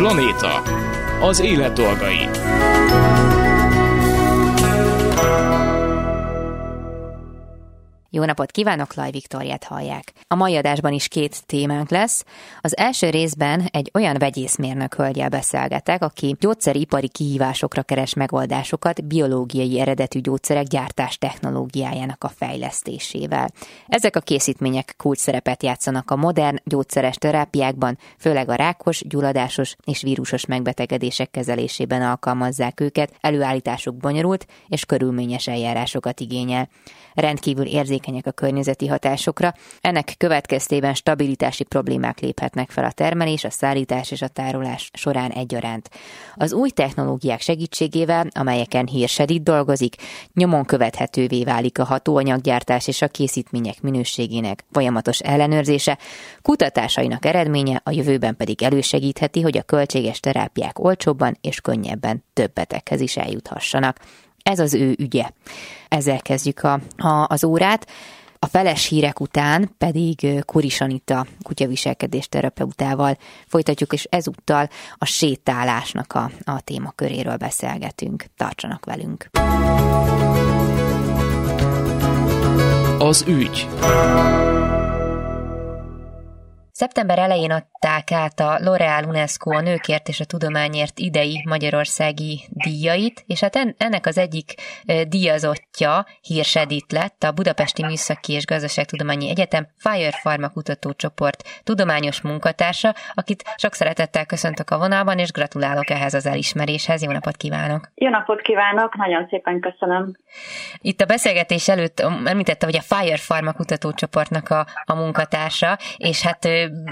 Planéta. Az élet dolgai. Jó napot kívánok, Laj Viktoriát hallják. A mai adásban is két témánk lesz. Az első részben egy olyan vegyészmérnök hölgyel beszélgetek, aki gyógyszeripari kihívásokra keres megoldásokat biológiai eredetű gyógyszerek gyártás technológiájának a fejlesztésével. Ezek a készítmények kulcs szerepet játszanak a modern gyógyszeres terápiákban, főleg a rákos, gyulladásos és vírusos megbetegedések kezelésében alkalmazzák őket, előállításuk bonyolult és körülményes eljárásokat igényel. Rendkívül érzékeny érzékenyek a környezeti hatásokra, ennek következtében stabilitási problémák léphetnek fel a termelés, a szállítás és a tárolás során egyaránt. Az új technológiák segítségével, amelyeken Hirsedit dolgozik, nyomon követhetővé válik a hatóanyaggyártás és a készítmények minőségének folyamatos ellenőrzése, kutatásainak eredménye a jövőben pedig elősegítheti, hogy a költséges terápiák olcsóbban és könnyebben több beteghez is eljuthassanak. Ez az ő ügye. Ezzel kezdjük a, a, az órát. A feles hírek után pedig Kuris Anita kutyaviselkedés terapeutával folytatjuk, és ezúttal a sétálásnak a, a témaköréről beszélgetünk. Tartsanak velünk! Az ügy. Szeptember elején adták át a L'Oreal UNESCO a nőkért és a tudományért idei magyarországi díjait, és hát ennek az egyik díjazottja Hírsedit lett a Budapesti Műszaki és Gazdaságtudományi Egyetem Fire Pharma kutatócsoport tudományos munkatársa, akit sok szeretettel köszöntök a vonalban, és gratulálok ehhez az elismeréshez. Jó napot kívánok! Jó napot kívánok, nagyon szépen köszönöm! Itt a beszélgetés előtt említette, hogy a Fire Pharma kutatócsoportnak a, a munkatársa, és hát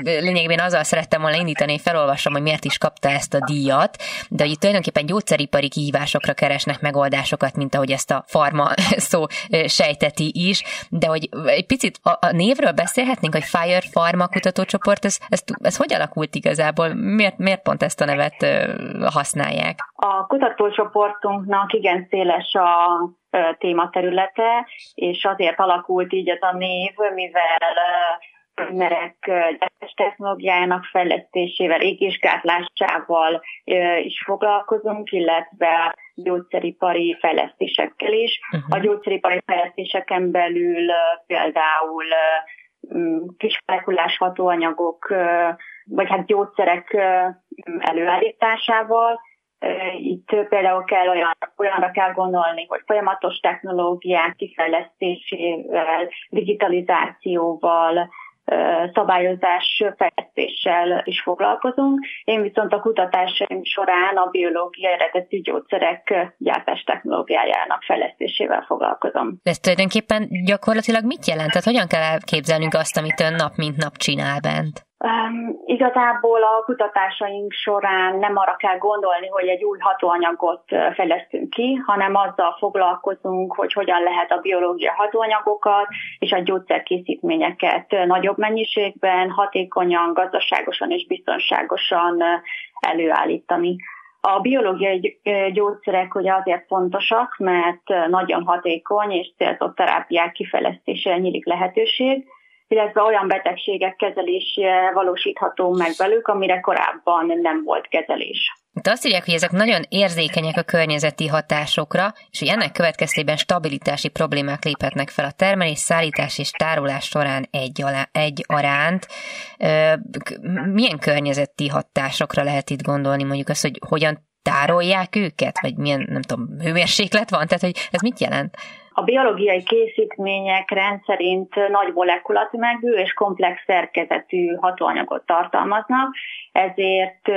lényegében azzal szerettem volna indítani, felolvasom, hogy miért is kapta ezt a díjat, de hogy itt tulajdonképpen gyógyszeripari kihívásokra keresnek megoldásokat, mint ahogy ezt a farma szó sejteti is, de hogy egy picit a, a névről beszélhetnénk, hogy Fire Pharma kutatócsoport, ez, ez, ez hogy alakult igazából? Miért, miért pont ezt a nevet használják? A kutatócsoportunknak igen széles a tématerülete, és azért alakult így ez a név, mivel polmerek technológiájának fejlesztésével, égésgátlásával is foglalkozunk, illetve gyógyszeripari fejlesztésekkel is. Uh-huh. A gyógyszeripari fejlesztéseken belül például kismolekulás hatóanyagok, vagy hát gyógyszerek előállításával, itt például kell olyan, olyanra kell gondolni, hogy folyamatos technológiák kifejlesztésével, digitalizációval, szabályozás fejlesztéssel is foglalkozunk. Én viszont a kutatásaim során a biológiai eredetű gyógyszerek gyártás technológiájának fejlesztésével foglalkozom. De ez tulajdonképpen gyakorlatilag mit jelent? Tehát hogyan kell elképzelnünk azt, amit ön nap mint nap csinál bent? Um, igazából a kutatásaink során nem arra kell gondolni, hogy egy új hatóanyagot fejlesztünk ki, hanem azzal foglalkozunk, hogy hogyan lehet a biológia hatóanyagokat és a gyógyszerkészítményeket nagyobb mennyiségben, hatékonyan, gazdaságosan és biztonságosan előállítani. A biológiai gyógyszerek ugye azért fontosak, mert nagyon hatékony és célzott terápiák kifejlesztésére nyílik lehetőség, illetve olyan betegségek kezelése valósítható meg velük, amire korábban nem volt kezelés. Itt azt írják, hogy ezek nagyon érzékenyek a környezeti hatásokra, és hogy ennek következtében stabilitási problémák léphetnek fel a termelés, szállítás és tárolás során egy, alá, egy aránt. Milyen környezeti hatásokra lehet itt gondolni? Mondjuk azt, hogy hogyan tárolják őket, vagy milyen, nem tudom, hőmérséklet van? Tehát, hogy ez mit jelent? A biológiai készítmények rendszerint nagy molekulatömegű és komplex szerkezetű hatóanyagot tartalmaznak, ezért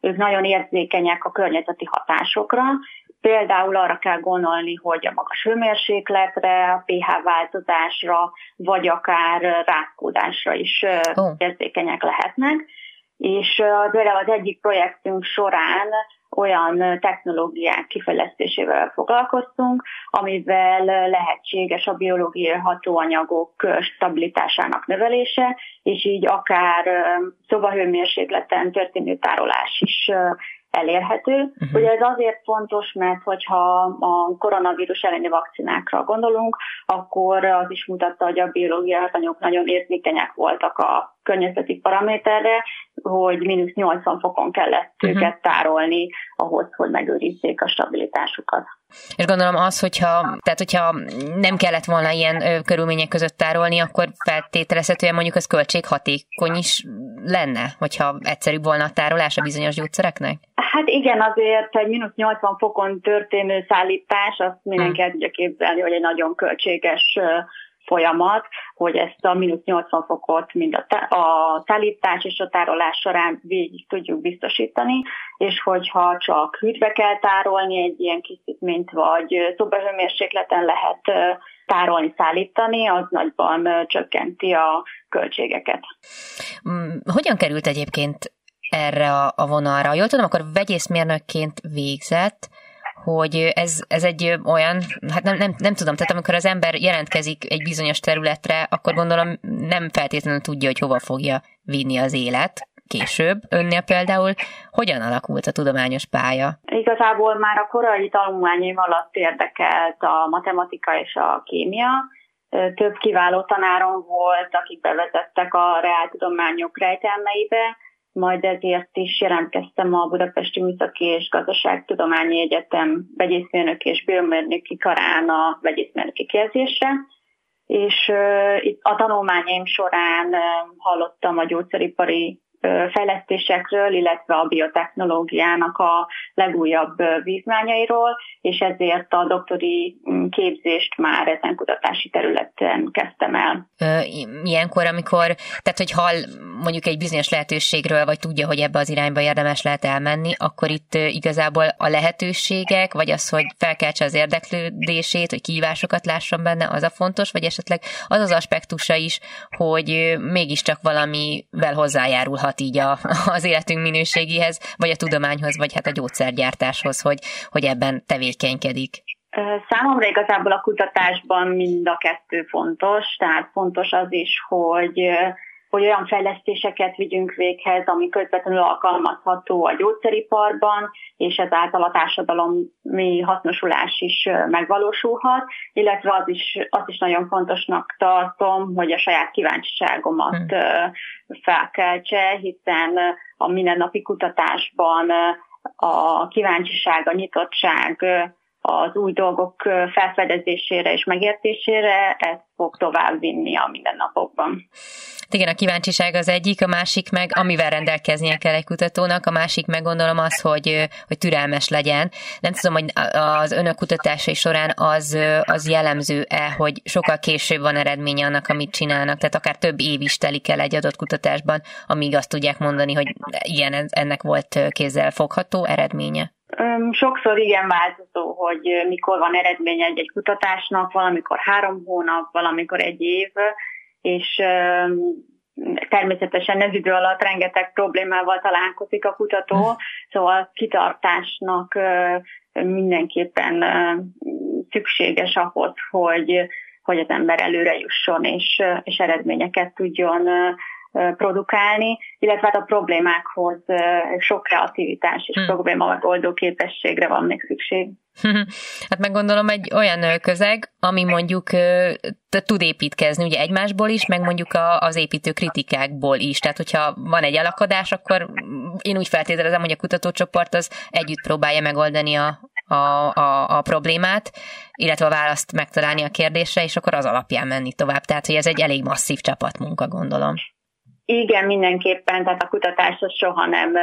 ők nagyon érzékenyek a környezeti hatásokra. Például arra kell gondolni, hogy a magas hőmérsékletre, a pH változásra, vagy akár rázkódásra is oh. érzékenyek lehetnek. És például az egyik projektünk során olyan technológiák kifejlesztésével foglalkoztunk, amivel lehetséges a biológiai hatóanyagok stabilitásának növelése, és így akár szobahőmérsékleten történő tárolás is elérhető. Uh-huh. Ugye ez azért fontos, mert hogyha a koronavírus elleni vakcinákra gondolunk, akkor az is mutatta, hogy a biológiai hatanyok nagyon érzékenyek voltak a környezeti paraméterre, hogy mínusz 80 fokon kellett uh-huh. őket tárolni ahhoz, hogy megőrizzék a stabilitásukat. És gondolom az, hogyha, tehát hogyha nem kellett volna ilyen ö, körülmények között tárolni, akkor feltételezhetően mondjuk az költséghatékony is lenne, hogyha egyszerűbb volna a tárolás a bizonyos gyógyszereknek? Hát igen, azért egy mínusz 80 fokon történő szállítás, azt mindenki hmm. el tudja képzelni, hogy egy nagyon költséges folyamat, hogy ezt a mínusz 80 fokot mind a, a szállítás és a tárolás során végig tudjuk biztosítani, és hogyha csak hűtve kell tárolni egy ilyen készítményt, vagy szobahőmérsékleten lehet tárolni, szállítani, az nagyban csökkenti a költségeket. Mm, hogyan került egyébként erre a vonalra? Jól tudom, akkor vegyészmérnökként végzett, hogy ez, ez egy olyan, hát nem, nem, nem tudom, tehát amikor az ember jelentkezik egy bizonyos területre, akkor gondolom nem feltétlenül tudja, hogy hova fogja vinni az élet később. Önnél például hogyan alakult a tudományos pálya? Igazából már a korai tanulmányaim alatt érdekelt a matematika és a kémia. Több kiváló tanárom volt, akik bevezettek a reáltudományok rejtelmeibe, majd ezért is jelentkeztem a Budapesti Műszaki és Gazdaságtudományi Egyetem vegyészmérnök és biomérnöki karán a vegyészmérnöki képzésre, és itt a tanulmányaim során hallottam a gyógyszeripari fejlesztésekről, illetve a biotechnológiának a legújabb vívmányairól, és ezért a doktori mm, képzést már ezen kutatási területen kezdtem el. Ilyenkor, amikor, tehát hogy hall mondjuk egy bizonyos lehetőségről, vagy tudja, hogy ebbe az irányba érdemes lehet elmenni, akkor itt igazából a lehetőségek, vagy az, hogy felkeltse az érdeklődését, hogy kihívásokat lásson benne, az a fontos, vagy esetleg az az aspektusa is, hogy mégiscsak valamivel hozzájárulhat hozzájárulhat így a, az életünk minőségéhez, vagy a tudományhoz, vagy hát a gyógyszergyártáshoz, hogy, hogy ebben tevékenykedik? Számomra igazából a kutatásban mind a kettő fontos, tehát fontos az is, hogy hogy olyan fejlesztéseket vigyünk véghez, ami közvetlenül alkalmazható a gyógyszeriparban, és ezáltal a társadalomi hasznosulás is megvalósulhat, illetve az is, az is nagyon fontosnak tartom, hogy a saját kíváncsiságomat hmm. felkeltse, hiszen a mindennapi kutatásban a kíváncsiság, a nyitottság, az új dolgok felfedezésére és megértésére, ez fog tovább vinni a mindennapokban. Igen, a kíváncsiság az egyik, a másik meg, amivel rendelkeznie kell egy kutatónak, a másik meg gondolom az, hogy, hogy türelmes legyen. Nem tudom, hogy az önök kutatásai során az, az jellemző-e, hogy sokkal később van eredménye annak, amit csinálnak, tehát akár több év is telik el egy adott kutatásban, amíg azt tudják mondani, hogy igen, ennek volt kézzel fogható eredménye. Sokszor igen változó, hogy mikor van eredménye egy-egy kutatásnak, valamikor három hónap, valamikor egy év, és természetesen ez idő alatt rengeteg problémával találkozik a kutató, hm. szóval kitartásnak mindenképpen szükséges ahhoz, hogy, hogy az ember előre jusson, és, és eredményeket tudjon produkálni, illetve hát a problémákhoz sok kreativitás és hmm. probléma megoldó képességre van még szükség. Hát meg gondolom egy olyan közeg, ami mondjuk tud építkezni ugye egymásból is, meg mondjuk az építő kritikákból is. Tehát, hogyha van egy alakadás, akkor én úgy feltételezem, hogy a kutatócsoport az együtt próbálja megoldani a, a, a, a problémát, illetve a választ megtalálni a kérdésre, és akkor az alapján menni tovább. Tehát, hogy ez egy elég masszív csapatmunka, gondolom. Igen, mindenképpen, tehát a kutatás soha nem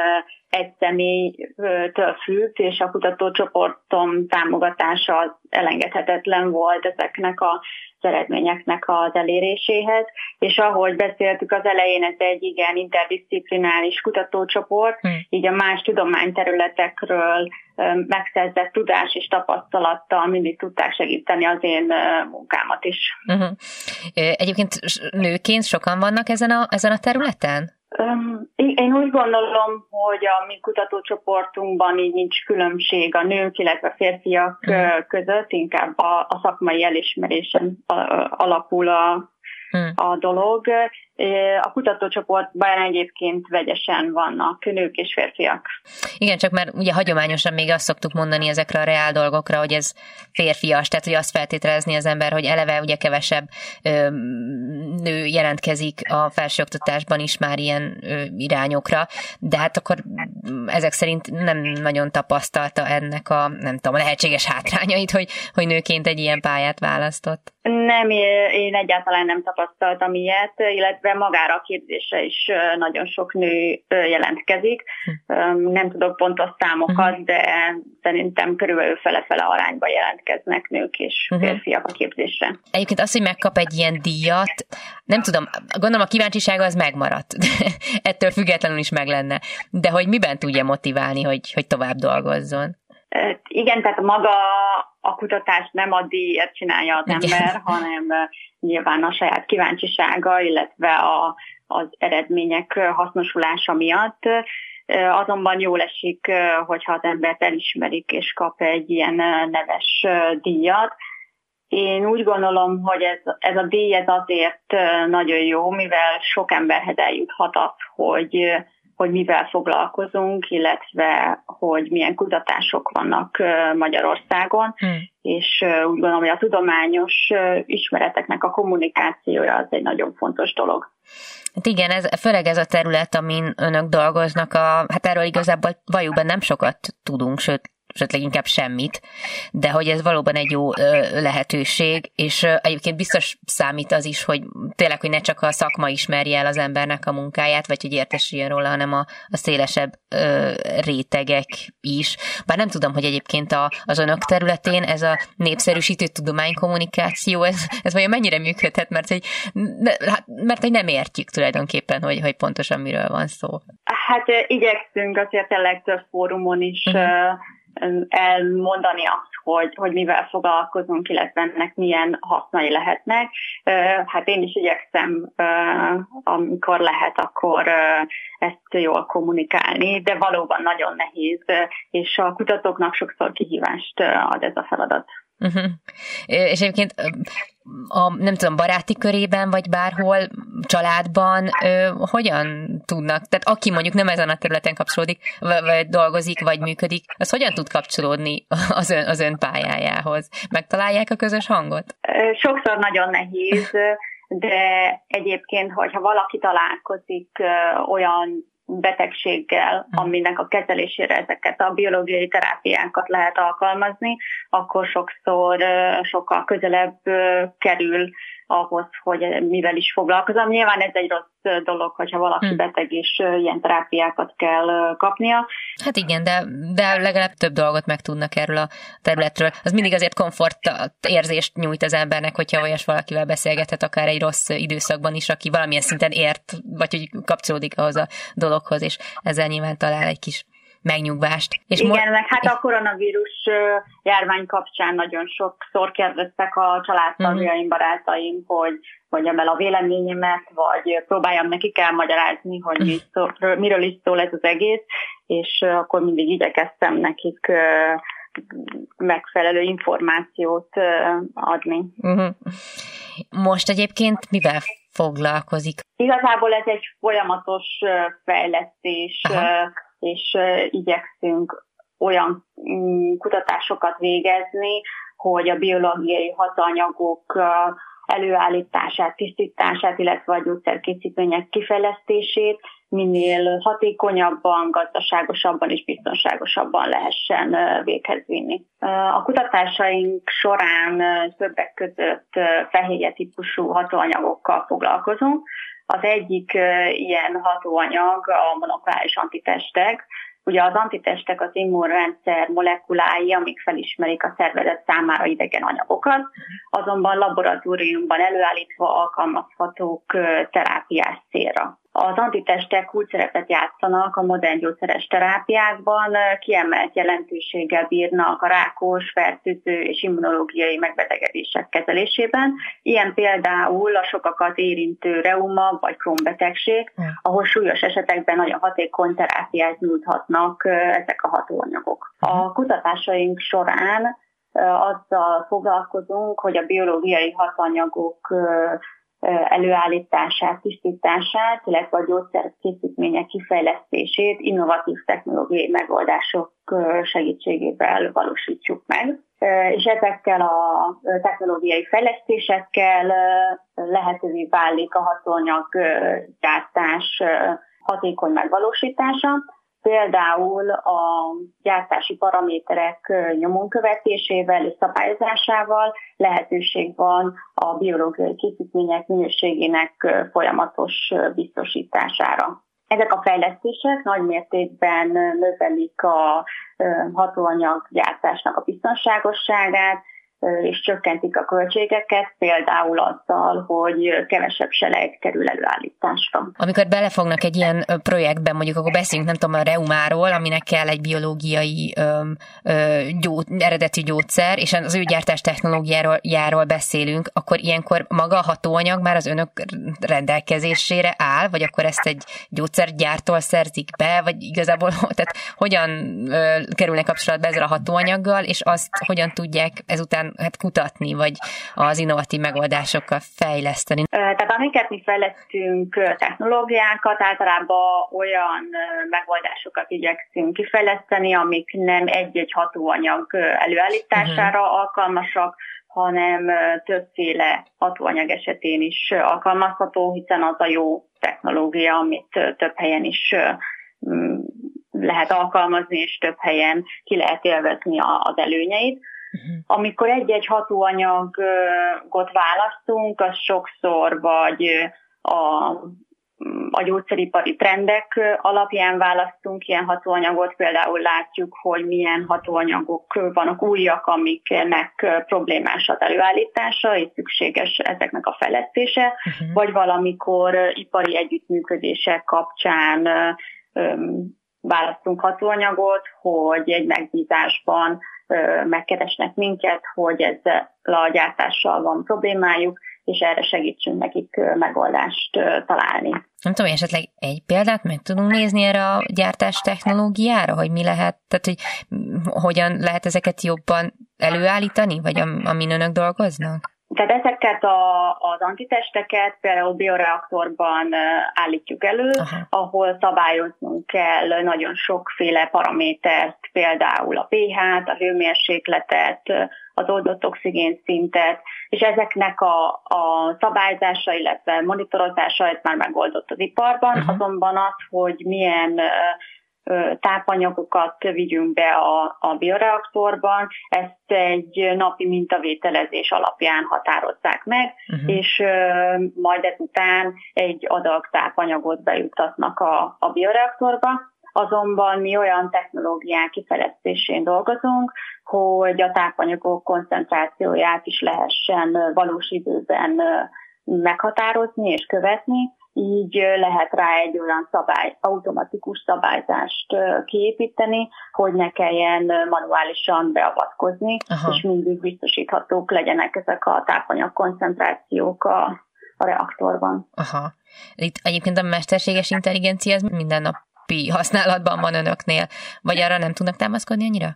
egy személytől függ, és a kutatócsoportom támogatása elengedhetetlen volt ezeknek a az eredményeknek az eléréséhez, és ahogy beszéltük az elején, ez egy igen interdisziplinális kutatócsoport, hmm. így a más tudományterületekről megszerzett tudás és tapasztalattal mindig tudták segíteni az én munkámat is. Uh-huh. Egyébként nőként sokan vannak ezen a, ezen a területen? Én úgy gondolom, hogy a mi kutatócsoportunkban így nincs különbség a nők, illetve férfiak hmm. között, inkább a, a szakmai elismerésen alapul a, hmm. a dolog. A kutatócsoportban egyébként vegyesen vannak nők és férfiak. Igen, csak mert ugye hagyományosan még azt szoktuk mondani ezekre a reál dolgokra, hogy ez férfias, tehát hogy azt feltételezni az ember, hogy eleve ugye kevesebb ö, nő jelentkezik a felsőoktatásban is már ilyen ö, irányokra, de hát akkor ezek szerint nem nagyon tapasztalta ennek a, nem tudom, a lehetséges hátrányait, hogy, hogy nőként egy ilyen pályát választott. Nem, én egyáltalán nem tapasztaltam ilyet, illetve magára a képzésre is nagyon sok nő jelentkezik. Hm. Nem tudok pontos számokat, hm. de szerintem körülbelül fele-fele arányba jelentkeznek nők és hm. férfiak a képzésre. Egyébként az, hogy megkap egy ilyen díjat, nem tudom, gondolom a kíváncsisága az megmaradt. Ettől függetlenül is meg lenne. De hogy miben tudja motiválni, hogy, hogy tovább dolgozzon? Igen, tehát maga a kutatást nem a díjért csinálja az ember, hanem nyilván a saját kíváncsisága, illetve a, az eredmények hasznosulása miatt. Azonban jól esik, hogyha az embert elismerik és kap egy ilyen neves díjat. Én úgy gondolom, hogy ez, ez a díj ez azért nagyon jó, mivel sok emberhez eljuthat az, hogy hogy mivel foglalkozunk, illetve hogy milyen kutatások vannak Magyarországon, hmm. és úgy gondolom, hogy a tudományos ismereteknek a kommunikációja az egy nagyon fontos dolog. Hát igen, ez, főleg ez a terület, amin önök dolgoznak, a, hát erről igazából valójában nem sokat tudunk, sőt sőt leginkább semmit, de hogy ez valóban egy jó lehetőség, és egyébként biztos számít az is, hogy tényleg, hogy ne csak a szakma ismerje el az embernek a munkáját, vagy hogy értesüljön róla, hanem a, a szélesebb ö, rétegek is. Bár nem tudom, hogy egyébként a, az önök területén ez a népszerűsítő tudománykommunikáció, ez, ez vajon mennyire működhet, mert hogy, ne, hát, mert hogy nem értjük tulajdonképpen, hogy, hogy pontosan miről van szó. Hát igyekszünk azért a legtöbb fórumon is uh-huh elmondani azt, hogy, hogy mivel foglalkozunk, illetve ennek milyen hasznai lehetnek. Hát én is igyekszem, amikor lehet, akkor ezt jól kommunikálni, de valóban nagyon nehéz, és a kutatóknak sokszor kihívást ad ez a feladat. Uh-huh. És egyébként a, nem tudom, baráti körében, vagy bárhol, családban, ö, hogyan tudnak, tehát aki mondjuk nem ezen a területen kapcsolódik, vagy, vagy dolgozik, vagy működik, az hogyan tud kapcsolódni az ön, az ön pályájához? Megtalálják a közös hangot? Sokszor nagyon nehéz, de egyébként, hogyha valaki találkozik olyan betegséggel, hm. aminek a kezelésére ezeket a biológiai terápiákat lehet alkalmazni, akkor sokszor sokkal közelebb kerül ahhoz, hogy mivel is foglalkozom. Nyilván ez egy rossz dolog, hogyha valaki hmm. beteg és ilyen terápiákat kell kapnia. Hát igen, de, de legalább több dolgot meg tudnak erről a területről. Az mindig azért komfort érzést nyújt az embernek, hogyha olyas valakivel beszélgethet, akár egy rossz időszakban is, aki valamilyen szinten ért, vagy hogy kapcsolódik ahhoz a dologhoz, és ezzel nyilván talál egy kis megnyugvást. És Igen, mo- meg hát a koronavírus járvány kapcsán nagyon sokszor kérdeztek a családtagjaim, uh-huh. barátaim, hogy mondjam el a véleményemet, vagy próbáljam nekik elmagyarázni, hogy mi szól, miről is szól ez az egész, és akkor mindig igyekeztem nekik megfelelő információt adni. Uh-huh. Most egyébként mivel foglalkozik? Igazából ez egy folyamatos fejlesztés, Aha és igyekszünk olyan mm, kutatásokat végezni, hogy a biológiai hatanyagok előállítását, tisztítását, illetve a gyógyszerkészítmények kifejlesztését minél hatékonyabban, gazdaságosabban és biztonságosabban lehessen véghez vinni. A kutatásaink során többek között fehérje típusú hatóanyagokkal foglalkozunk, az egyik ilyen hatóanyag a monokláris antitestek. Ugye az antitestek az immunrendszer molekulái, amik felismerik a szervezet számára idegen anyagokat, azonban laboratóriumban előállítva alkalmazhatók terápiás célra. Az antitestek úgy szerepet játszanak a modern gyógyszeres terápiákban, kiemelt jelentőséggel bírnak a rákos, fertőző és immunológiai megbetegedések kezelésében. Ilyen például a sokakat érintő reuma vagy krónbetegség, ahol súlyos esetekben nagyon hatékony terápiát nyújthatnak ezek a hatóanyagok. A kutatásaink során azzal foglalkozunk, hogy a biológiai hatanyagok előállítását, tisztítását, illetve a gyógyszerkészítmények kifejlesztését innovatív technológiai megoldások segítségével valósítsuk meg. És ezekkel a technológiai fejlesztésekkel lehetővé válik a hatóanyag gyártás hatékony megvalósítása, Például a gyártási paraméterek nyomon követésével és szabályozásával lehetőség van a biológiai készítmények minőségének folyamatos biztosítására. Ezek a fejlesztések nagy mértékben növelik a hatóanyag gyártásnak a biztonságosságát, és csökkentik a költségeket, például azzal, hogy kevesebb selejt kerül előállításra. Amikor belefognak egy ilyen projektben, mondjuk akkor beszélünk, nem tudom, a reumáról, aminek kell egy biológiai ö, ö, gyó, eredeti gyógyszer, és az ő gyártás technológiáról járól beszélünk, akkor ilyenkor maga a hatóanyag már az önök rendelkezésére áll, vagy akkor ezt egy gyógyszergyártól szerzik be, vagy igazából tehát hogyan ö, kerülnek kapcsolatba ezzel a hatóanyaggal, és azt hogyan tudják ezután hát kutatni, vagy az innovatív megoldásokkal fejleszteni? Tehát amiket mi fejlesztünk technológiákat, általában olyan megoldásokat igyekszünk kifejleszteni, amik nem egy-egy hatóanyag előállítására uh-huh. alkalmasak, hanem többféle hatóanyag esetén is alkalmazható, hiszen az a jó technológia, amit több helyen is lehet alkalmazni, és több helyen ki lehet élvezni az előnyeit. Uh-huh. Amikor egy-egy hatóanyagot választunk, az sokszor vagy a, a gyógyszeripari trendek alapján választunk ilyen hatóanyagot, például látjuk, hogy milyen hatóanyagok vannak újak, amiknek problémás az előállítása, és szükséges ezeknek a fejlesztése, uh-huh. vagy valamikor ipari együttműködések kapcsán választunk hatóanyagot, hogy egy megbízásban megkeresnek minket, hogy ezzel a gyártással van problémájuk, és erre segítsünk nekik megoldást találni. Nem tudom, esetleg egy példát meg tudunk nézni erre a gyártás technológiára, hogy mi lehet, tehát hogy hogyan lehet ezeket jobban előállítani, vagy amin önök dolgoznak? Tehát ezeket a, az antitesteket például bioreaktorban állítjuk elő, Aha. ahol szabályoznunk kell nagyon sokféle paramétert, például a pH-t, a hőmérsékletet, az oldott oxigén szintet, és ezeknek a, a szabályzása, illetve monitorozása ez már megoldott az iparban, uh-huh. azonban az, hogy milyen tápanyagokat vigyünk be a, a bioreaktorban, ezt egy napi mintavételezés alapján határozzák meg, uh-huh. és majd ezután egy adag tápanyagot bejuttatnak a, a bioreaktorba. Azonban mi olyan technológiák kifejlesztésén dolgozunk, hogy a tápanyagok koncentrációját is lehessen valós időben meghatározni és követni, így lehet rá egy olyan szabály, automatikus szabályzást kiépíteni, hogy ne kelljen manuálisan beavatkozni, Aha. és mindig biztosíthatók legyenek ezek a tápanyag koncentrációk a, a reaktorban. Aha. Itt egyébként a mesterséges intelligencia az mindennapi használatban van önöknél, vagy arra nem tudnak támaszkodni annyira?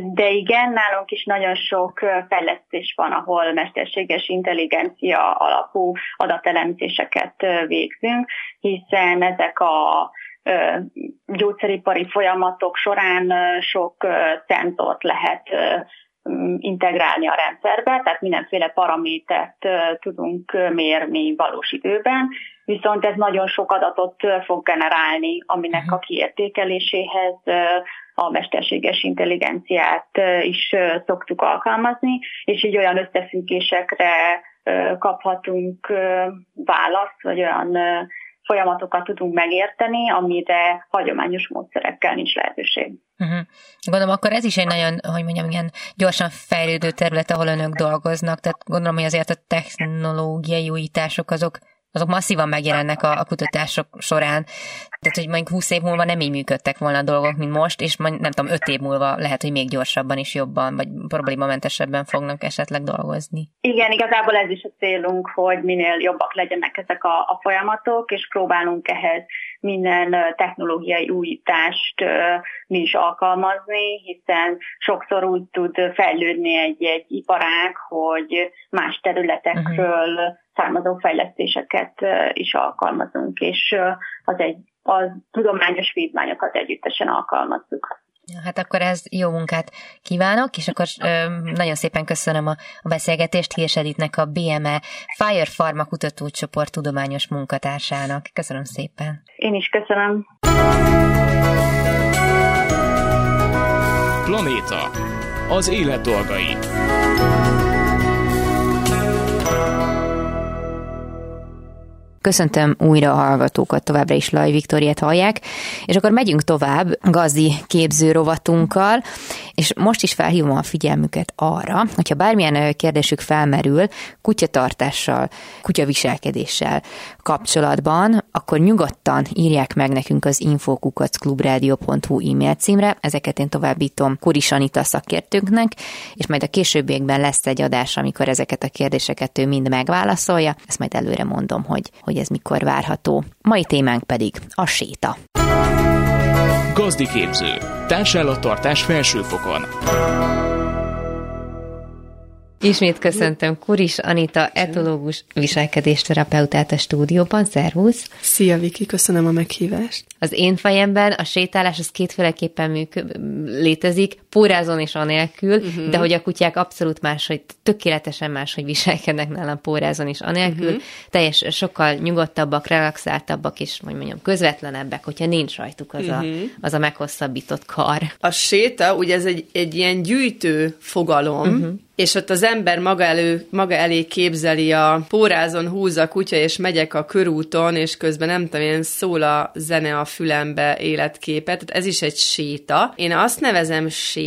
De igen, nálunk is nagyon sok fejlesztés van, ahol mesterséges intelligencia alapú adatelemzéseket végzünk, hiszen ezek a gyógyszeripari folyamatok során sok szenzort lehet integrálni a rendszerbe, tehát mindenféle paramétert tudunk mérni valós időben, viszont ez nagyon sok adatot fog generálni, aminek mhm. a kiértékeléséhez a mesterséges intelligenciát is szoktuk alkalmazni, és így olyan összefüggésekre kaphatunk választ, vagy olyan folyamatokat tudunk megérteni, amire hagyományos módszerekkel nincs lehetőség. Uh-huh. Gondolom, akkor ez is egy nagyon, hogy mondjam, ilyen gyorsan fejlődő terület, ahol önök dolgoznak, tehát gondolom, hogy azért a technológiai újítások azok azok masszívan megjelennek a, a kutatások során. Tehát, hogy mondjuk 20 év múlva nem így működtek volna a dolgok, mint most, és mondjuk, nem tudom, 5 év múlva lehet, hogy még gyorsabban is jobban, vagy problémamentesebben fognak esetleg dolgozni. Igen, igazából ez is a célunk, hogy minél jobbak legyenek ezek a, a folyamatok, és próbálunk ehhez minden technológiai újítást mi is alkalmazni, hiszen sokszor úgy tud fejlődni egy-egy iparág, hogy más területekről uh-huh származó fejlesztéseket is alkalmazunk, és az egy a tudományos vívmányokat együttesen alkalmazzuk. Hát akkor ez jó munkát kívánok, és akkor ö, nagyon szépen köszönöm a, a beszélgetést Hies Editnek a BME Fire Pharma kutatócsoport tudományos munkatársának. Köszönöm szépen. Én is köszönöm. Planéta. Az élet dolgai. Köszöntöm újra a hallgatókat, továbbra is Laj Viktoriát hallják, és akkor megyünk tovább gazdi képző rovatunkkal, és most is felhívom a figyelmüket arra, hogyha bármilyen kérdésük felmerül kutyatartással, kutyaviselkedéssel kapcsolatban, akkor nyugodtan írják meg nekünk az infokukacklubrádió.hu e-mail címre, ezeket én továbbítom Kuris Anita szakértőnknek, és majd a későbbiekben lesz egy adás, amikor ezeket a kérdéseket ő mind megválaszolja, ezt majd előre mondom, hogy, hogy ez mikor várható. Mai témánk pedig a séta. Gazdi képző. Társállattartás felsőfokon. Ismét köszöntöm Kuris Anita, etológus viselkedésterapeutát a stúdióban. Szervusz! Szia Viki, köszönöm a meghívást! Az én fejemben a sétálás az kétféleképpen működ, létezik, pórázon és anélkül, uh-huh. de hogy a kutyák abszolút máshogy, tökéletesen máshogy viselkednek nálam pórázon és anélkül, uh-huh. teljes, sokkal nyugodtabbak, relaxáltabbak és, hogy mondjam, közvetlenebbek, hogyha nincs rajtuk az, uh-huh. a, az a meghosszabbított kar. A séta, ugye ez egy, egy ilyen gyűjtő fogalom, uh-huh és ott az ember maga, elő, maga elé képzeli a pórázon húz a kutya, és megyek a körúton, és közben nem tudom, én szól a zene a fülembe életképet, tehát ez is egy séta. Én azt nevezem sétának,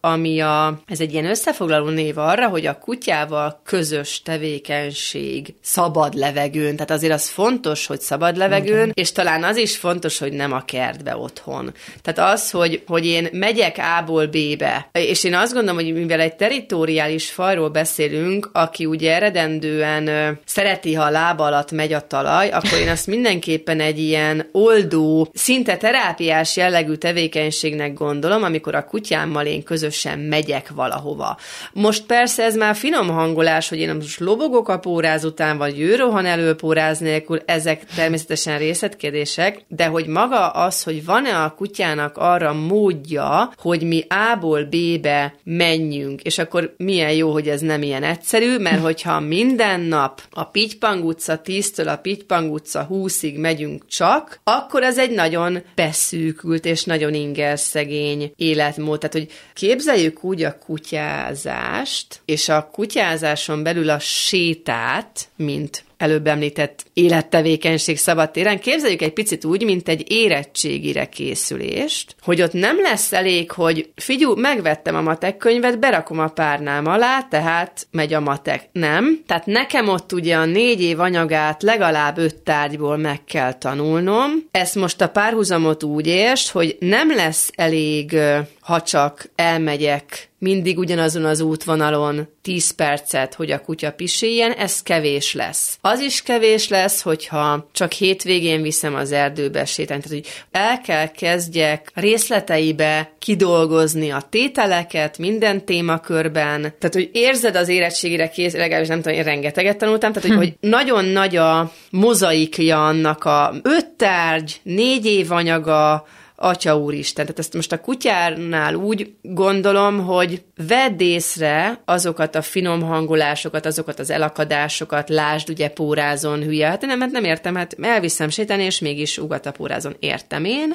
ami a, ez egy ilyen összefoglaló név arra, hogy a kutyával közös tevékenység szabad levegőn, tehát azért az fontos, hogy szabad levegőn, okay. és talán az is fontos, hogy nem a kertbe otthon. Tehát az, hogy, hogy én megyek A-ból B-be, és én azt gondolom, hogy mivel egy teritoriális fajról beszélünk, aki ugye eredendően ö, szereti, ha a lába alatt megy a talaj, akkor én azt mindenképpen egy ilyen oldó, szinte terápiás jellegű tevékenységnek gondolom, amikor a kutyámmal én közösen megyek valahova. Most persze ez már finom hangolás, hogy én most lobogok a póráz után, vagy ő rohan elő póráz nélkül, ezek természetesen részletkérdések, de hogy maga az, hogy van-e a kutyának arra módja, hogy mi A-ból B-be menjünk, és akkor milyen jó, hogy ez nem ilyen egyszerű, mert hogyha minden nap a Pitypang utca 10-től a Pitypang utca 20-ig megyünk csak, akkor ez egy nagyon beszűkült és nagyon inger szegény életmód. Tehát, hogy képzeljük úgy a kutyázást, és a kutyázáson belül a sétát, mint előbb említett élettevékenység szabadtéren, képzeljük egy picit úgy, mint egy érettségire készülést, hogy ott nem lesz elég, hogy figyú, megvettem a matek könyvet, berakom a párnám alá, tehát megy a matek. Nem. Tehát nekem ott ugye a négy év anyagát legalább öt tárgyból meg kell tanulnom. Ezt most a párhuzamot úgy érst, hogy nem lesz elég, ha csak elmegyek mindig ugyanazon az útvonalon 10 percet, hogy a kutya piséljen, ez kevés lesz. Az is kevés lesz, hogyha csak hétvégén viszem az erdőbe sétálni. Tehát, hogy el kell kezdjek részleteibe kidolgozni a tételeket minden témakörben. Tehát, hogy érzed az érettségére kész, legalábbis nem tudom, én rengeteget tanultam, tehát, hogy, hm. hogy nagyon nagy a mozaikja annak a öt tárgy, négy év anyaga, Atya úristen. Tehát ezt most a kutyárnál úgy gondolom, hogy vedd észre azokat a finom hangolásokat, azokat az elakadásokat, lásd ugye pórázon hülye. Hát nem, hát nem értem, hát elviszem sétálni, és mégis ugat a pórázon. Értem én,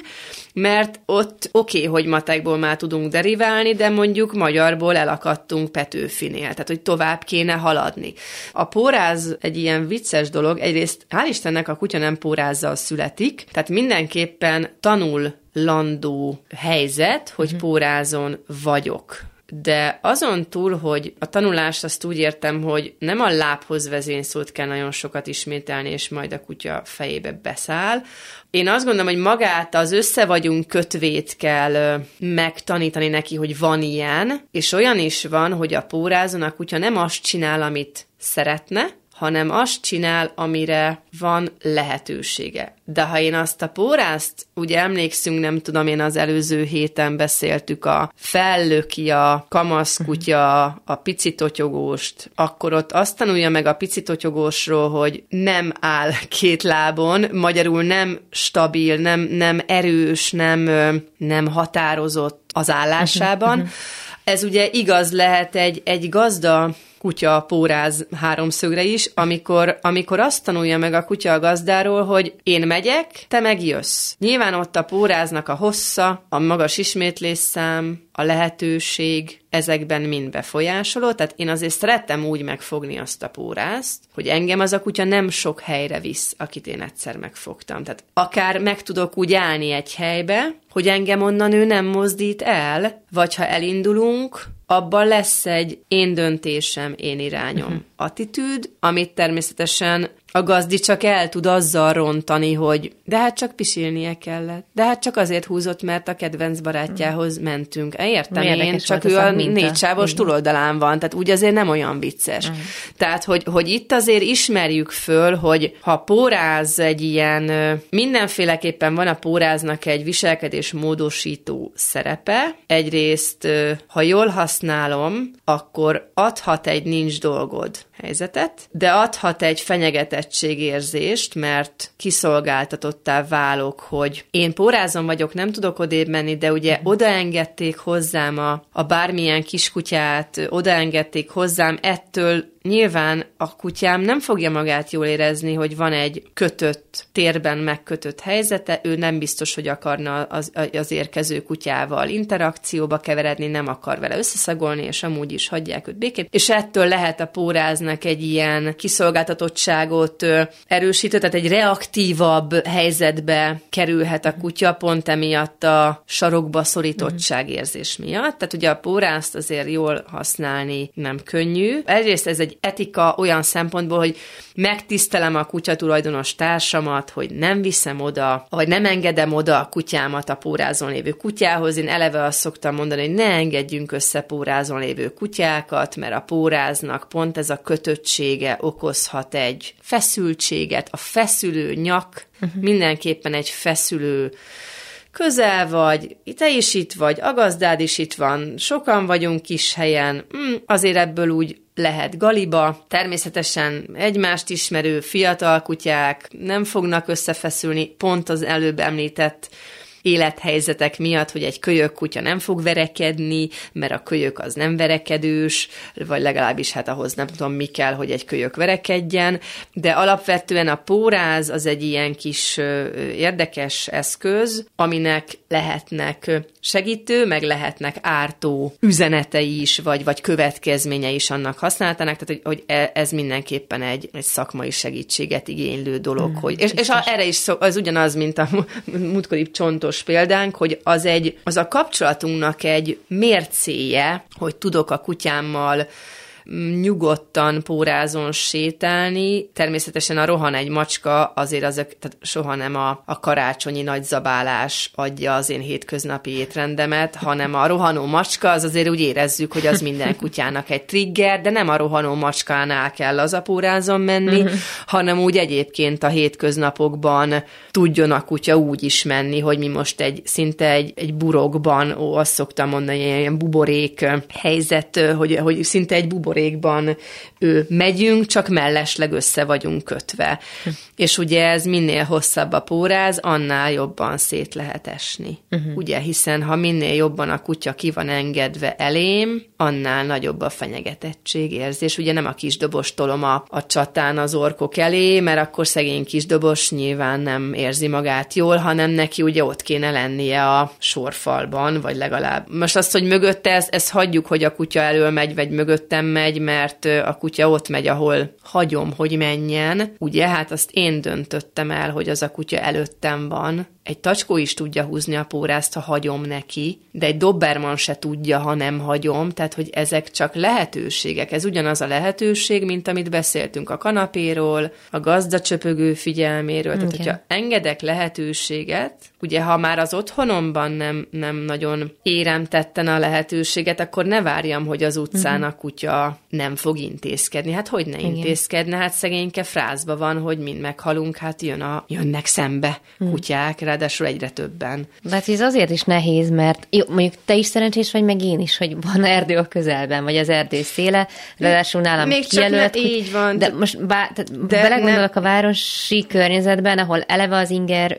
mert ott oké, okay, hogy matekból már tudunk deriválni, de mondjuk magyarból elakadtunk Petőfinél, tehát hogy tovább kéne haladni. A póráz egy ilyen vicces dolog, egyrészt hál' Istennek a kutya nem pórázzal születik, tehát mindenképpen tanul landó helyzet, hogy mhm. pórázon vagyok. De azon túl, hogy a tanulást azt úgy értem, hogy nem a lábhoz vezényszót kell nagyon sokat ismételni, és majd a kutya fejébe beszáll. Én azt gondolom, hogy magát az össze vagyunk kötvét kell megtanítani neki, hogy van ilyen, és olyan is van, hogy a pórázon a kutya nem azt csinál, amit szeretne, hanem azt csinál, amire van lehetősége. De ha én azt a pórázt, ugye emlékszünk, nem tudom, én az előző héten beszéltük a fellöki a kamaszkutya, a picitotyogóst, akkor ott azt tanulja meg a picitotyogósról, hogy nem áll két lábon, magyarul nem stabil, nem, nem erős, nem, nem határozott az állásában. Uh-huh, uh-huh. Ez ugye igaz lehet egy, egy gazda kutya póráz háromszögre is, amikor, amikor azt tanulja meg a kutya a gazdáról, hogy én megyek, te meg jössz. Nyilván ott a póráznak a hossza, a magas ismétlésszám, a lehetőség ezekben mind befolyásoló, tehát én azért szerettem úgy megfogni azt a pórázt, hogy engem az a kutya nem sok helyre visz, akit én egyszer megfogtam. Tehát akár meg tudok úgy állni egy helybe, hogy engem onnan ő nem mozdít el, vagy ha elindulunk, abban lesz egy én döntésem, én irányom uh-huh. attitűd, amit természetesen a gazdi csak el tud azzal rontani, hogy de hát csak pisilnie kellett. De hát csak azért húzott, mert a kedvenc barátjához mentünk. Értem én, csak ő a négy sávos túloldalán van, tehát úgy azért nem olyan vicces. Uh-huh. Tehát, hogy, hogy itt azért ismerjük föl, hogy ha póráz egy ilyen, mindenféleképpen van a póráznak egy viselkedés módosító szerepe. Egyrészt, ha jól használom, akkor adhat egy nincs dolgod helyzetet, de adhat egy fenyegetettségérzést, mert kiszolgáltatottá válok, hogy én pórázom vagyok, nem tudok odébb menni, de ugye mhm. odaengedték hozzám a, a bármilyen kiskutyát, odaengedték hozzám, ettől nyilván a kutyám nem fogja magát jól érezni, hogy van egy kötött, térben megkötött helyzete, ő nem biztos, hogy akarna az, az érkező kutyával interakcióba keveredni, nem akar vele összeszagolni, és amúgy is hagyják őt békén. És ettől lehet a póráznak egy ilyen kiszolgáltatottságot erősítő, tehát egy reaktívabb helyzetbe kerülhet a kutya, pont emiatt a sarokba szorítottság érzés miatt. Tehát ugye a pórázt azért jól használni nem könnyű. Egyrészt ez egy etika olyan szempontból, hogy megtisztelem a kutya tulajdonos társamat, hogy nem viszem oda, vagy nem engedem oda a kutyámat a pórázon lévő kutyához. Én eleve azt szoktam mondani, hogy ne engedjünk össze pórázon lévő kutyákat, mert a póráznak pont ez a kötöttsége okozhat egy feszültséget. A feszülő nyak uh-huh. mindenképpen egy feszülő közel vagy, te is itt vagy, a gazdád is itt van, sokan vagyunk kis helyen, mm, azért ebből úgy lehet galiba, természetesen egymást ismerő fiatal kutyák nem fognak összefeszülni, pont az előbb említett élethelyzetek miatt, hogy egy kölyök kutya nem fog verekedni, mert a kölyök az nem verekedős, vagy legalábbis hát ahhoz nem tudom mi kell, hogy egy kölyök verekedjen, de alapvetően a póráz az egy ilyen kis érdekes eszköz, aminek lehetnek segítő, meg lehetnek ártó üzenetei is, vagy, vagy következményei is annak használatának, tehát hogy, hogy e, ez mindenképpen egy, egy szakmai segítséget igénylő dolog. Mm, hogy, és, és a, erre is szó, az ugyanaz, mint a múltkori csontos példánk, hogy az, egy, az a kapcsolatunknak egy mércéje, hogy tudok a kutyámmal nyugodtan pórázon sétálni. Természetesen a rohan egy macska azért az, tehát soha nem a, a karácsonyi nagy zabálás adja az én hétköznapi étrendemet, hanem a rohanó macska, az azért úgy érezzük, hogy az minden kutyának egy trigger, de nem a rohanó macskánál kell az a pórázon menni, uh-huh. hanem úgy egyébként a hétköznapokban tudjon a kutya úgy is menni, hogy mi most egy szinte egy, egy burokban, ó, azt szoktam mondani, ilyen buborék helyzet, hogy, hogy szinte egy buborék buborékban ő, megyünk, csak mellesleg össze vagyunk kötve. Hm. És ugye ez minél hosszabb a póráz, annál jobban szét lehet esni. Uh-huh. Ugye, hiszen ha minél jobban a kutya ki van engedve elém, annál nagyobb a fenyegetettség érzés. Ugye nem a kisdobos tolom a, a csatán az orkok elé, mert akkor szegény kisdobos nyilván nem érzi magát jól, hanem neki ugye ott kéne lennie a sorfalban, vagy legalább. Most azt, hogy mögötte, ezt, ezt hagyjuk, hogy a kutya elől megy, vagy mögöttem megy, mert a kutya ott megy, ahol hagyom, hogy menjen. Ugye, hát azt én döntöttem el, hogy az a kutya előttem van, egy tacskó is tudja húzni a pórázt, ha hagyom neki, de egy dobberman se tudja, ha nem hagyom, tehát hogy ezek csak lehetőségek. Ez ugyanaz a lehetőség, mint amit beszéltünk a kanapéról, a gazdacsöpögő figyelméről. Tehát, okay. hogyha engedek lehetőséget, ugye ha már az otthonomban nem, nem nagyon érem tetten a lehetőséget, akkor ne várjam, hogy az utcán uh-huh. a kutya nem fog intézkedni. Hát hogy ne Igen. intézkedne? Hát szegényke frázba van, hogy mind meghalunk, hát jön a, jönnek szembe uh-huh. kutyák, ráadásul egyre többen. Hát ez azért is nehéz, mert jó, mondjuk te is szerencsés vagy, meg én is, hogy van erdő a közelben, vagy az erdő széle, ráadásul nálam Még kijelölt. Csak ne, így van. De most bá, de belegondolok nem. a városi környezetben, ahol eleve az inger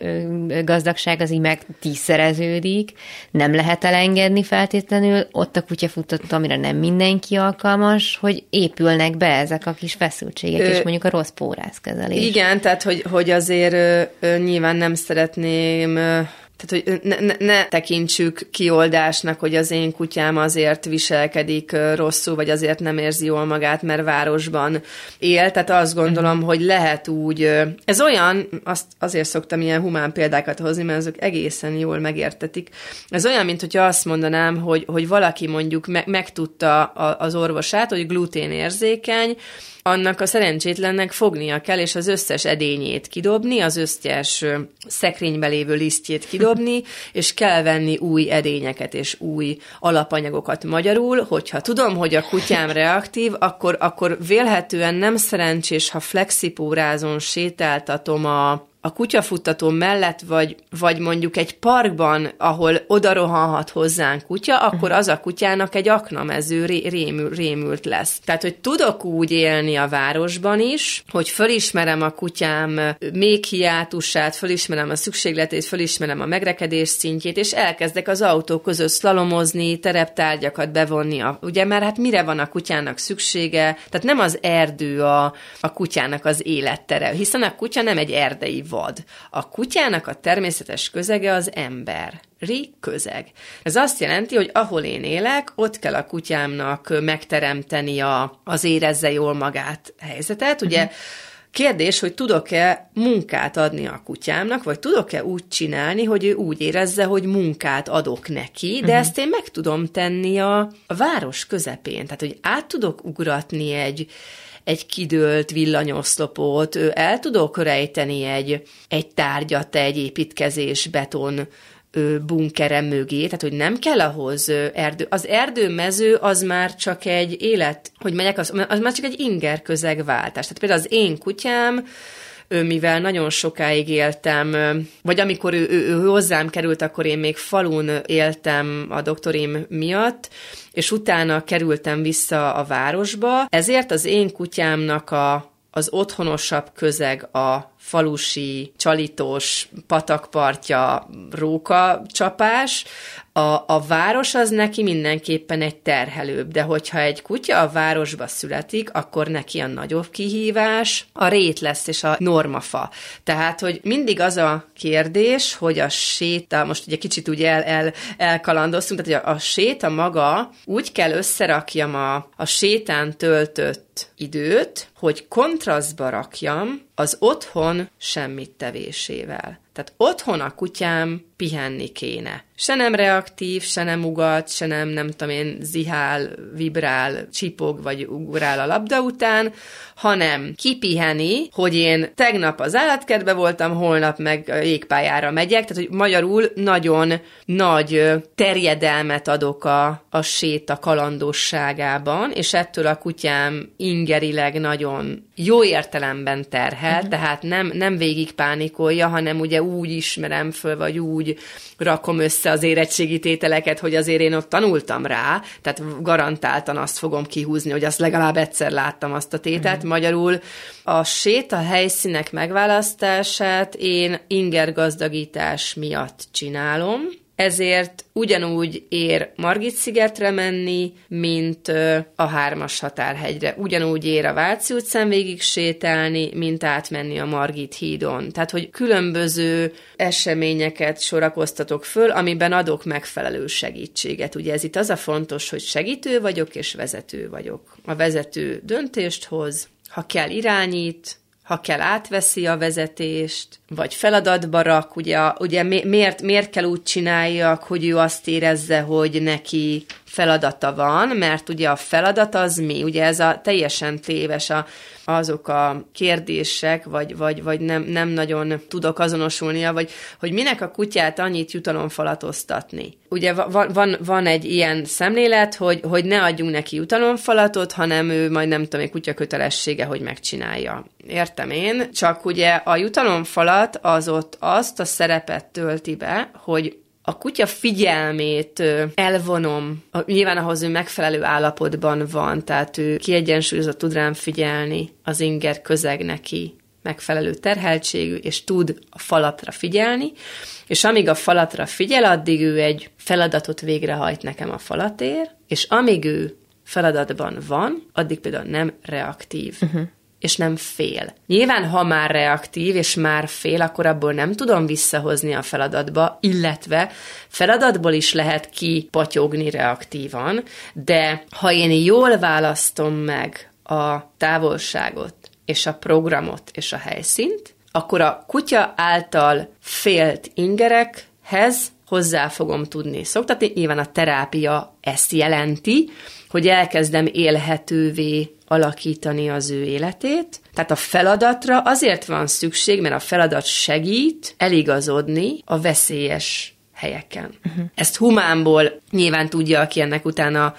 gazdagság az így meg tízszereződik, nem lehet elengedni feltétlenül, ott a kutyafutott, amire nem mindenki alkalmas, hogy épülnek be ezek a kis feszültségek, ö, és mondjuk a rossz pórászkezelés. Igen, tehát hogy, hogy azért ö, ö, nyilván nem szeretném tehát, hogy ne, ne, ne tekintsük kioldásnak, hogy az én kutyám azért viselkedik rosszul, vagy azért nem érzi jól magát, mert városban él. Tehát azt gondolom, uh-huh. hogy lehet úgy. Ez olyan, azt azért szoktam ilyen humán példákat hozni, mert azok egészen jól megértetik. Ez olyan, mint hogyha azt mondanám, hogy, hogy valaki mondjuk me, megtudta az orvosát, hogy gluténérzékeny, annak a szerencsétlennek fognia kell, és az összes edényét kidobni, az összes szekrénybe lévő lisztjét kidobni, és kell venni új edényeket és új alapanyagokat. Magyarul, hogyha tudom, hogy a kutyám reaktív, akkor, akkor vélhetően nem szerencsés, ha flexipórázon sétáltatom a, a kutyafuttató mellett, vagy, vagy mondjuk egy parkban, ahol oda rohanhat hozzánk kutya, akkor az a kutyának egy aknamező ré, rémül, rémült lesz. Tehát, hogy tudok úgy élni a városban is, hogy fölismerem a kutyám még hiátusát, fölismerem a szükségletét, fölismerem a megrekedés szintjét, és elkezdek az autó között szlalomozni, tereptárgyakat bevonni. A, ugye, mert hát mire van a kutyának szüksége? Tehát nem az erdő a, a kutyának az élettere, hiszen a kutya nem egy erdei vad. A kutyának a természetes közege az ember. Ri közeg. Ez azt jelenti, hogy ahol én élek, ott kell a kutyámnak megteremteni a, az érezze jól magát helyzetet. Ugye uh-huh. Kérdés, hogy tudok-e munkát adni a kutyámnak, vagy tudok-e úgy csinálni, hogy ő úgy érezze, hogy munkát adok neki, de uh-huh. ezt én meg tudom tenni a, a város közepén. Tehát, hogy át tudok ugratni egy, egy kidőlt villanyoszlopot, el tudok rejteni egy, egy tárgyat egy építkezés beton bunkere mögé, tehát hogy nem kell ahhoz erdő. Az erdőmező az már csak egy élet, hogy megyek, az, az már csak egy inger közegváltás. Tehát például az én kutyám, mivel nagyon sokáig éltem, vagy amikor ő, ő, ő hozzám került, akkor én még falun éltem a doktorim miatt, és utána kerültem vissza a városba, ezért az én kutyámnak a, az otthonosabb közeg a falusi, csalitós patakpartja róka csapás, a, a város az neki mindenképpen egy terhelőbb, de hogyha egy kutya a városba születik, akkor neki a nagyobb kihívás a rét lesz és a normafa. Tehát, hogy mindig az a kérdés, hogy a séta, most ugye kicsit úgy el, el, elkalandoztunk, tehát hogy a, a séta maga úgy kell összerakjam a, a sétán töltött időt, hogy kontrasztba rakjam az otthon semmit tevésével. Tehát otthon a kutyám pihenni kéne. Se nem reaktív, se nem ugat, se nem, nem tudom én, zihál, vibrál, csipog, vagy ugrál a labda után, hanem kipiheni, hogy én tegnap az állatkertbe voltam, holnap meg jégpályára megyek, tehát hogy magyarul nagyon nagy terjedelmet adok a, a séta kalandosságában, és ettől a kutyám ingerileg nagyon jó értelemben terhel, uh-huh. tehát nem, nem végig pánikolja, hanem ugye úgy ismerem föl, vagy úgy rakom össze az érettségi tételeket, hogy azért én ott tanultam rá, tehát garantáltan azt fogom kihúzni, hogy azt legalább egyszer láttam azt a tételt. Uh-huh. Magyarul a séta helyszínek megválasztását én ingergazdagítás miatt csinálom, ezért ugyanúgy ér Margit szigetre menni, mint a hármas határhegyre. Ugyanúgy ér a Váci utcán végig sétálni, mint átmenni a Margit hídon. Tehát, hogy különböző eseményeket sorakoztatok föl, amiben adok megfelelő segítséget. Ugye ez itt az a fontos, hogy segítő vagyok és vezető vagyok. A vezető döntést hoz, ha kell irányít, ha kell átveszi a vezetést, vagy feladatba rak, ugye, ugye miért, miért kell úgy csináljak, hogy ő azt érezze, hogy neki feladata van, mert ugye a feladat az mi? Ugye ez a teljesen téves a, azok a kérdések, vagy, vagy, vagy nem, nem nagyon tudok azonosulnia, vagy hogy minek a kutyát annyit jutalomfalatoztatni. Ugye van, van, van egy ilyen szemlélet, hogy, hogy ne adjunk neki jutalomfalatot, hanem ő majd nem tudom, egy kutya kötelessége, hogy megcsinálja. Értem én, csak ugye a jutalomfalat az ott azt a szerepet tölti be, hogy a kutya figyelmét elvonom, nyilván ahhoz ő megfelelő állapotban van, tehát ő kiegyensúlyozott tud rám figyelni, az inger közeg neki megfelelő terheltségű, és tud a falatra figyelni, és amíg a falatra figyel, addig ő egy feladatot végrehajt nekem a falatér, és amíg ő feladatban van, addig például nem reaktív. Uh-huh és nem fél. Nyilván, ha már reaktív, és már fél, akkor abból nem tudom visszahozni a feladatba, illetve feladatból is lehet kipatyogni reaktívan, de ha én jól választom meg a távolságot, és a programot, és a helyszínt, akkor a kutya által félt ingerekhez hozzá fogom tudni szoktatni. Nyilván a terápia ezt jelenti, hogy elkezdem élhetővé alakítani az ő életét. Tehát a feladatra azért van szükség, mert a feladat segít eligazodni a veszélyes helyeken. Uh-huh. Ezt humánból nyilván tudja, aki ennek utána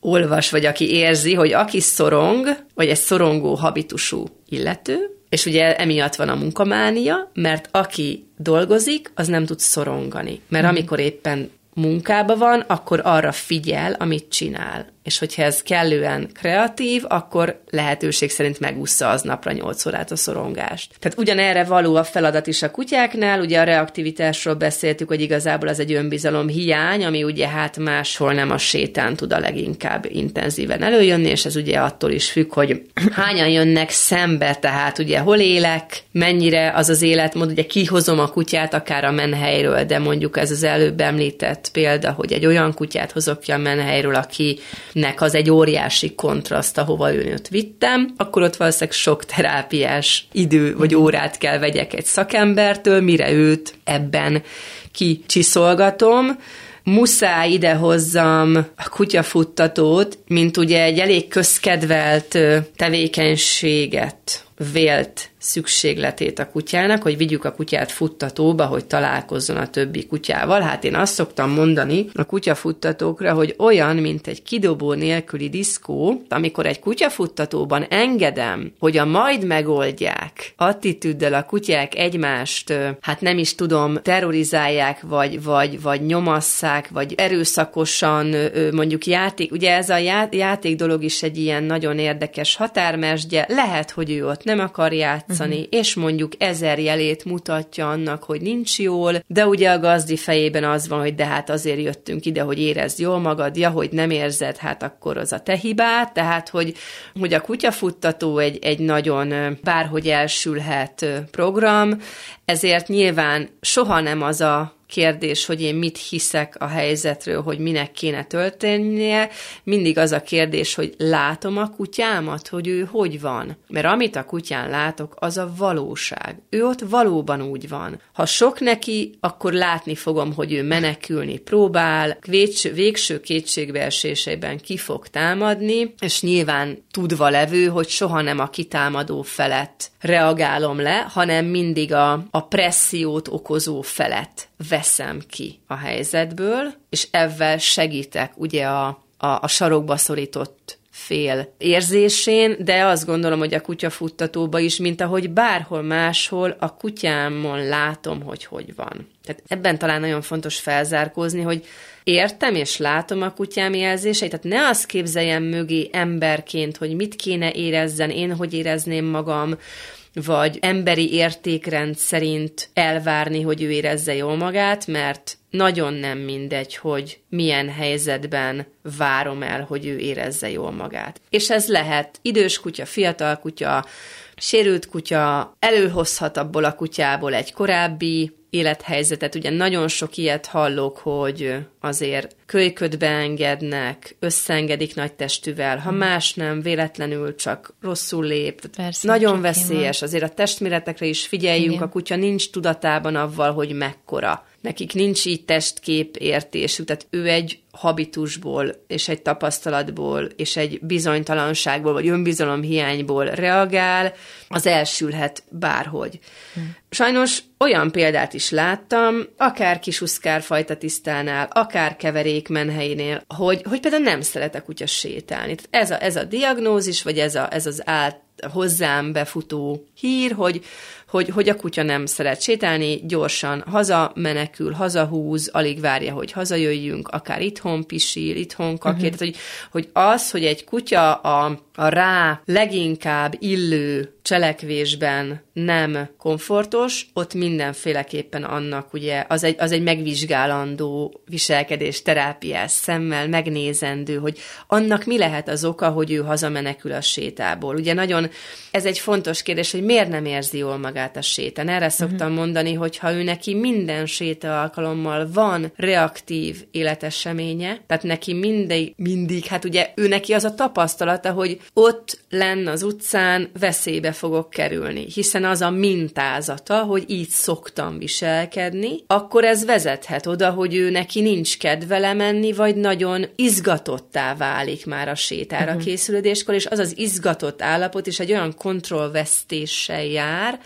olvas, vagy aki érzi, hogy aki szorong, vagy egy szorongó habitusú illető, és ugye emiatt van a munkamánia, mert aki dolgozik, az nem tud szorongani. Mert uh-huh. amikor éppen munkába van, akkor arra figyel, amit csinál és hogyha ez kellően kreatív, akkor lehetőség szerint megúszza az napra 8 órát a szorongást. Tehát ugyanerre való a feladat is a kutyáknál, ugye a reaktivitásról beszéltük, hogy igazából az egy önbizalom hiány, ami ugye hát máshol nem a sétán tud a leginkább intenzíven előjönni, és ez ugye attól is függ, hogy hányan jönnek szembe, tehát ugye hol élek, mennyire az az életmód, ugye kihozom a kutyát akár a menhelyről, de mondjuk ez az előbb említett példa, hogy egy olyan kutyát hozok ki a menhelyről, aki nek az egy óriási kontraszt, ahova őt vittem, akkor ott valószínűleg sok terápiás idő vagy órát kell vegyek egy szakembertől, mire őt ebben kicsiszolgatom, muszáj idehozzam a kutyafuttatót, mint ugye egy elég közkedvelt tevékenységet vélt szükségletét a kutyának, hogy vigyük a kutyát futtatóba, hogy találkozzon a többi kutyával. Hát én azt szoktam mondani a kutyafuttatókra, hogy olyan, mint egy kidobó nélküli diszkó, amikor egy kutyafuttatóban engedem, hogy a majd megoldják attitűddel a kutyák egymást, hát nem is tudom, terrorizálják, vagy, vagy, vagy nyomasszák, vagy erőszakosan mondjuk játék, ugye ez a játék dolog is egy ilyen nagyon érdekes határmesdje, lehet, hogy ő ott nem akar játszani, játszani, uh-huh. és mondjuk ezer jelét mutatja annak, hogy nincs jól, de ugye a gazdi fejében az van, hogy de hát azért jöttünk ide, hogy érezd jól magad, ja, hogy nem érzed, hát akkor az a te hibád, tehát hogy, hogy a kutyafuttató egy, egy nagyon bárhogy elsülhet program, ezért nyilván soha nem az a kérdés, hogy én mit hiszek a helyzetről, hogy minek kéne történnie, mindig az a kérdés, hogy látom a kutyámat, hogy ő hogy van. Mert amit a kutyán látok, az a valóság. Ő ott valóban úgy van. Ha sok neki, akkor látni fogom, hogy ő menekülni próbál, végső, végső kétségbeeséseiben ki fog támadni, és nyilván tudva levő, hogy soha nem a kitámadó felett reagálom le, hanem mindig a, a pressziót okozó felett veszem ki a helyzetből, és ezzel segítek ugye a, a, a sarokba szorított fél érzésén, de azt gondolom, hogy a kutyafuttatóba is, mint ahogy bárhol máshol, a kutyámon látom, hogy hogy van. Tehát ebben talán nagyon fontos felzárkózni, hogy értem és látom a kutyám jelzéseit, tehát ne azt képzeljem mögé emberként, hogy mit kéne érezzen, én hogy érezném magam, vagy emberi értékrend szerint elvárni, hogy ő érezze jól magát, mert nagyon nem mindegy, hogy milyen helyzetben várom el, hogy ő érezze jól magát. És ez lehet idős kutya, fiatal kutya, sérült kutya, előhozhat abból a kutyából egy korábbi élethelyzetet. Ugye nagyon sok ilyet hallok, hogy azért kölyköt beengednek, összeengedik nagy testűvel, ha más nem, véletlenül csak rosszul lép. Persze, nagyon veszélyes, azért a testméretekre is figyeljünk, Igen. a kutya nincs tudatában avval, hogy mekkora nekik nincs így testkép értésük, tehát ő egy habitusból, és egy tapasztalatból, és egy bizonytalanságból, vagy önbizalom hiányból reagál, az elsülhet bárhogy. Hm. Sajnos olyan példát is láttam, akár kisuszkár fajta tisztánál, akár keverék menhelyénél, hogy, hogy például nem szeret a kutya sétálni. Tehát ez a, ez a diagnózis, vagy ez, a, ez az át, hozzám befutó hír, hogy hogy, hogy a kutya nem szeret sétálni, gyorsan haza menekül, hazahúz, alig várja, hogy hazajöjjünk, akár itthon pisil, itthon kakér. Uh-huh. Tehát, hogy, hogy az, hogy egy kutya a, a rá leginkább illő cselekvésben nem komfortos, ott mindenféleképpen annak ugye az egy, az egy megvizsgálandó viselkedés, terápiás szemmel megnézendő, hogy annak mi lehet az oka, hogy ő hazamenekül a sétából. Ugye nagyon, ez egy fontos kérdés, hogy miért nem érzi jól magát a sétán. Erre szoktam uh-huh. mondani, hogy ha ő neki minden séta alkalommal van reaktív életeseménye, tehát neki mindig, mindig, hát ugye ő neki az a tapasztalata, hogy ott lenn az utcán veszélybe fogok kerülni, hiszen az a mintázata, hogy így szoktam viselkedni, akkor ez vezethet oda, hogy ő neki nincs kedve lemenni, vagy nagyon izgatottá válik már a sétára uh-huh. készülődéskor, és az az izgatott állapot is egy olyan kontrollvesztéssel jár,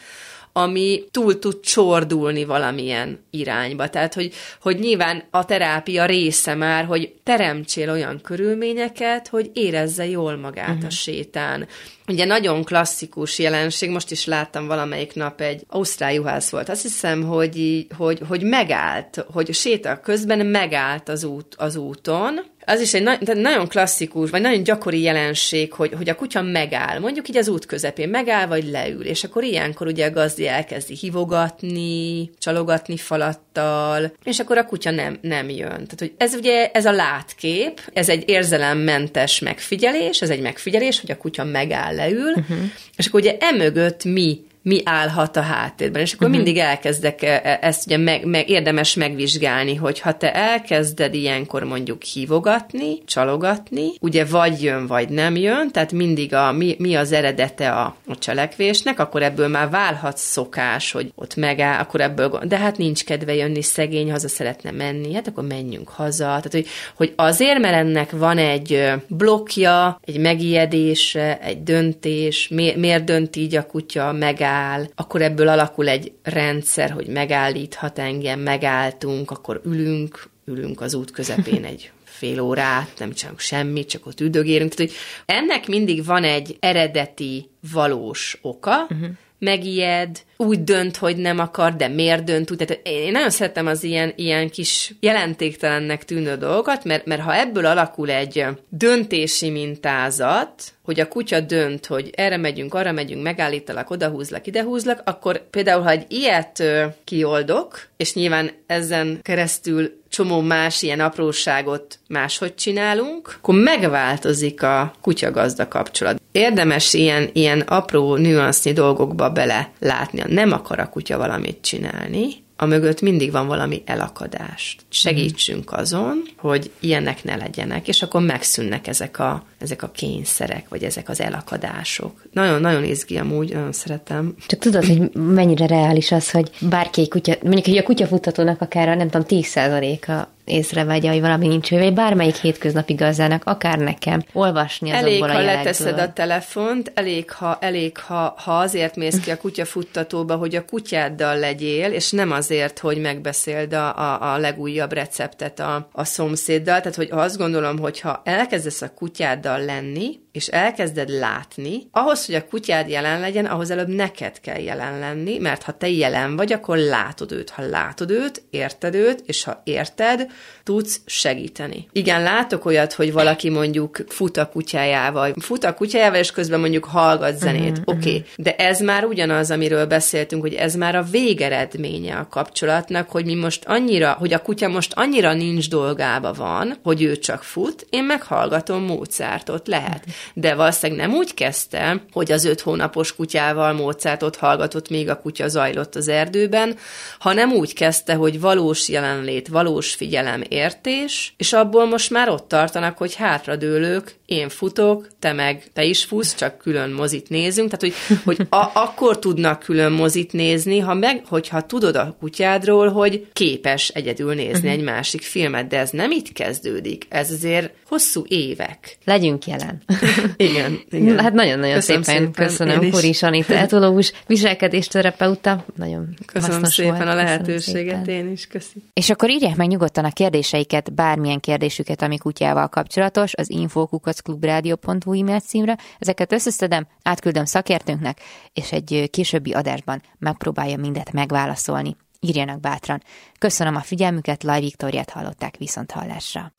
ami túl tud csordulni valamilyen irányba. Tehát, hogy, hogy nyilván a terápia része már, hogy teremtsél olyan körülményeket, hogy érezze jól magát uh-huh. a mhm. sétán. Ugye nagyon klasszikus jelenség, most is láttam valamelyik nap egy ausztrál juhász volt, azt hiszem, hogy, hogy, hogy megállt, hogy séta közben megállt az, út, az úton, az is egy na- nagyon klasszikus, vagy nagyon gyakori jelenség, hogy, hogy a kutya megáll, mondjuk így az út közepén megáll, vagy leül, és akkor ilyenkor ugye a gazdi elkezdi hivogatni, csalogatni falattal, és akkor a kutya nem, nem jön. Tehát, hogy ez ugye, ez a látkép, ez egy érzelemmentes megfigyelés, ez egy megfigyelés, hogy a kutya megáll, leül, uh-huh. és akkor ugye emögött mi mi állhat a háttérben. És akkor uh-huh. mindig elkezdek e, e, ezt ugye meg, meg, érdemes megvizsgálni, hogy ha te elkezded ilyenkor mondjuk hívogatni, csalogatni, ugye vagy jön, vagy nem jön, tehát mindig a, mi, mi az eredete a, a cselekvésnek, akkor ebből már válhat szokás, hogy ott megáll, akkor ebből, de hát nincs kedve jönni, szegény, haza szeretne menni, hát akkor menjünk haza. Tehát, hogy, hogy azért, mert ennek van egy blokja, egy megijedése, egy döntés, mi, miért dönt így a kutya, megáll, megáll, akkor ebből alakul egy rendszer, hogy megállíthat engem, megálltunk, akkor ülünk, ülünk az út közepén egy fél órát, nem csinálunk semmit, csak ott üdögérünk. Tehát, hogy ennek mindig van egy eredeti, valós oka, uh-huh megijed, úgy dönt, hogy nem akar, de miért dönt úgy. Tehát én nagyon szeretem az ilyen, ilyen kis jelentéktelennek tűnő dolgokat, mert, mert ha ebből alakul egy döntési mintázat, hogy a kutya dönt, hogy erre megyünk, arra megyünk, megállítalak, odahúzlak, idehúzlak, akkor például, ha egy ilyet ö, kioldok, és nyilván ezen keresztül csomó más ilyen apróságot máshogy csinálunk, akkor megváltozik a kutya-gazda kapcsolat. Érdemes ilyen, ilyen apró nüansznyi dolgokba bele látni. Nem akar a kutya valamit csinálni, a mögött mindig van valami elakadás. Segítsünk azon, hogy ilyenek ne legyenek, és akkor megszűnnek ezek a, ezek a kényszerek, vagy ezek az elakadások. Nagyon-nagyon izgi amúgy, nagyon szeretem. Csak tudod, hogy mennyire reális az, hogy bárki kutya, mondjuk, hogy a kutyafutatónak akár a, nem tudom, 10%-a észrevegye, hogy valami nincs vagy bármelyik hétköznapi gazdának, akár nekem, olvasni azokból elég, ha leteszed a telefont, elég, ha, elég ha, ha azért mész ki a kutyafuttatóba, hogy a kutyáddal legyél, és nem azért, hogy megbeszéld a, a, a legújabb receptet a, a szomszéddal. Tehát, hogy azt gondolom, hogy ha elkezdesz a kutyáddal lenni, és elkezded látni, ahhoz, hogy a kutyád jelen legyen, ahhoz előbb neked kell jelen lenni, mert ha te jelen vagy, akkor látod őt. Ha látod őt, érted őt, és ha érted, tudsz segíteni. Igen, látok olyat, hogy valaki mondjuk fut a kutyájával, fut a kutyájával, és közben mondjuk hallgat zenét. Uh-huh, Oké, okay. uh-huh. de ez már ugyanaz, amiről beszéltünk, hogy ez már a végeredménye a kapcsolatnak, hogy mi most annyira, hogy a kutya most annyira nincs dolgába van, hogy ő csak fut, én meghallgatom Mozartot, lehet. De valószínűleg nem úgy kezdte, hogy az öt hónapos kutyával Mozartot hallgatott, még a kutya zajlott az erdőben, hanem úgy kezdte, hogy valós jelenlét, valós figyelem értés, és abból most már ott tartanak, hogy hátradőlők, én futok, te meg, te is fusz, csak külön mozit nézünk, tehát hogy, hogy a, akkor tudnak külön mozit nézni, ha meg, hogyha tudod a kutyádról, hogy képes egyedül nézni uh-huh. egy másik filmet, de ez nem itt kezdődik, ez azért hosszú évek. Legyünk jelen. igen, igen. Hát nagyon-nagyon szépen, szépen köszönöm Kuris Anita, etológus, viselkedésterapeuta. Nagyon Köszönöm szépen volt. a lehetőséget, szépen. én is köszönöm. És akkor írják meg nyugodtan a kérdéseiket, bármilyen kérdésüket, ami kutyával kapcsolatos, az infokukacklubrádió.hu e-mail címre. Ezeket összeszedem, átküldöm szakértőnknek, és egy későbbi adásban megpróbálja mindet megválaszolni. Írjanak bátran. Köszönöm a figyelmüket, Laj Viktoriát hallották viszont hallásra.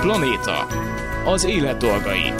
Planéta. Az élet dolgai.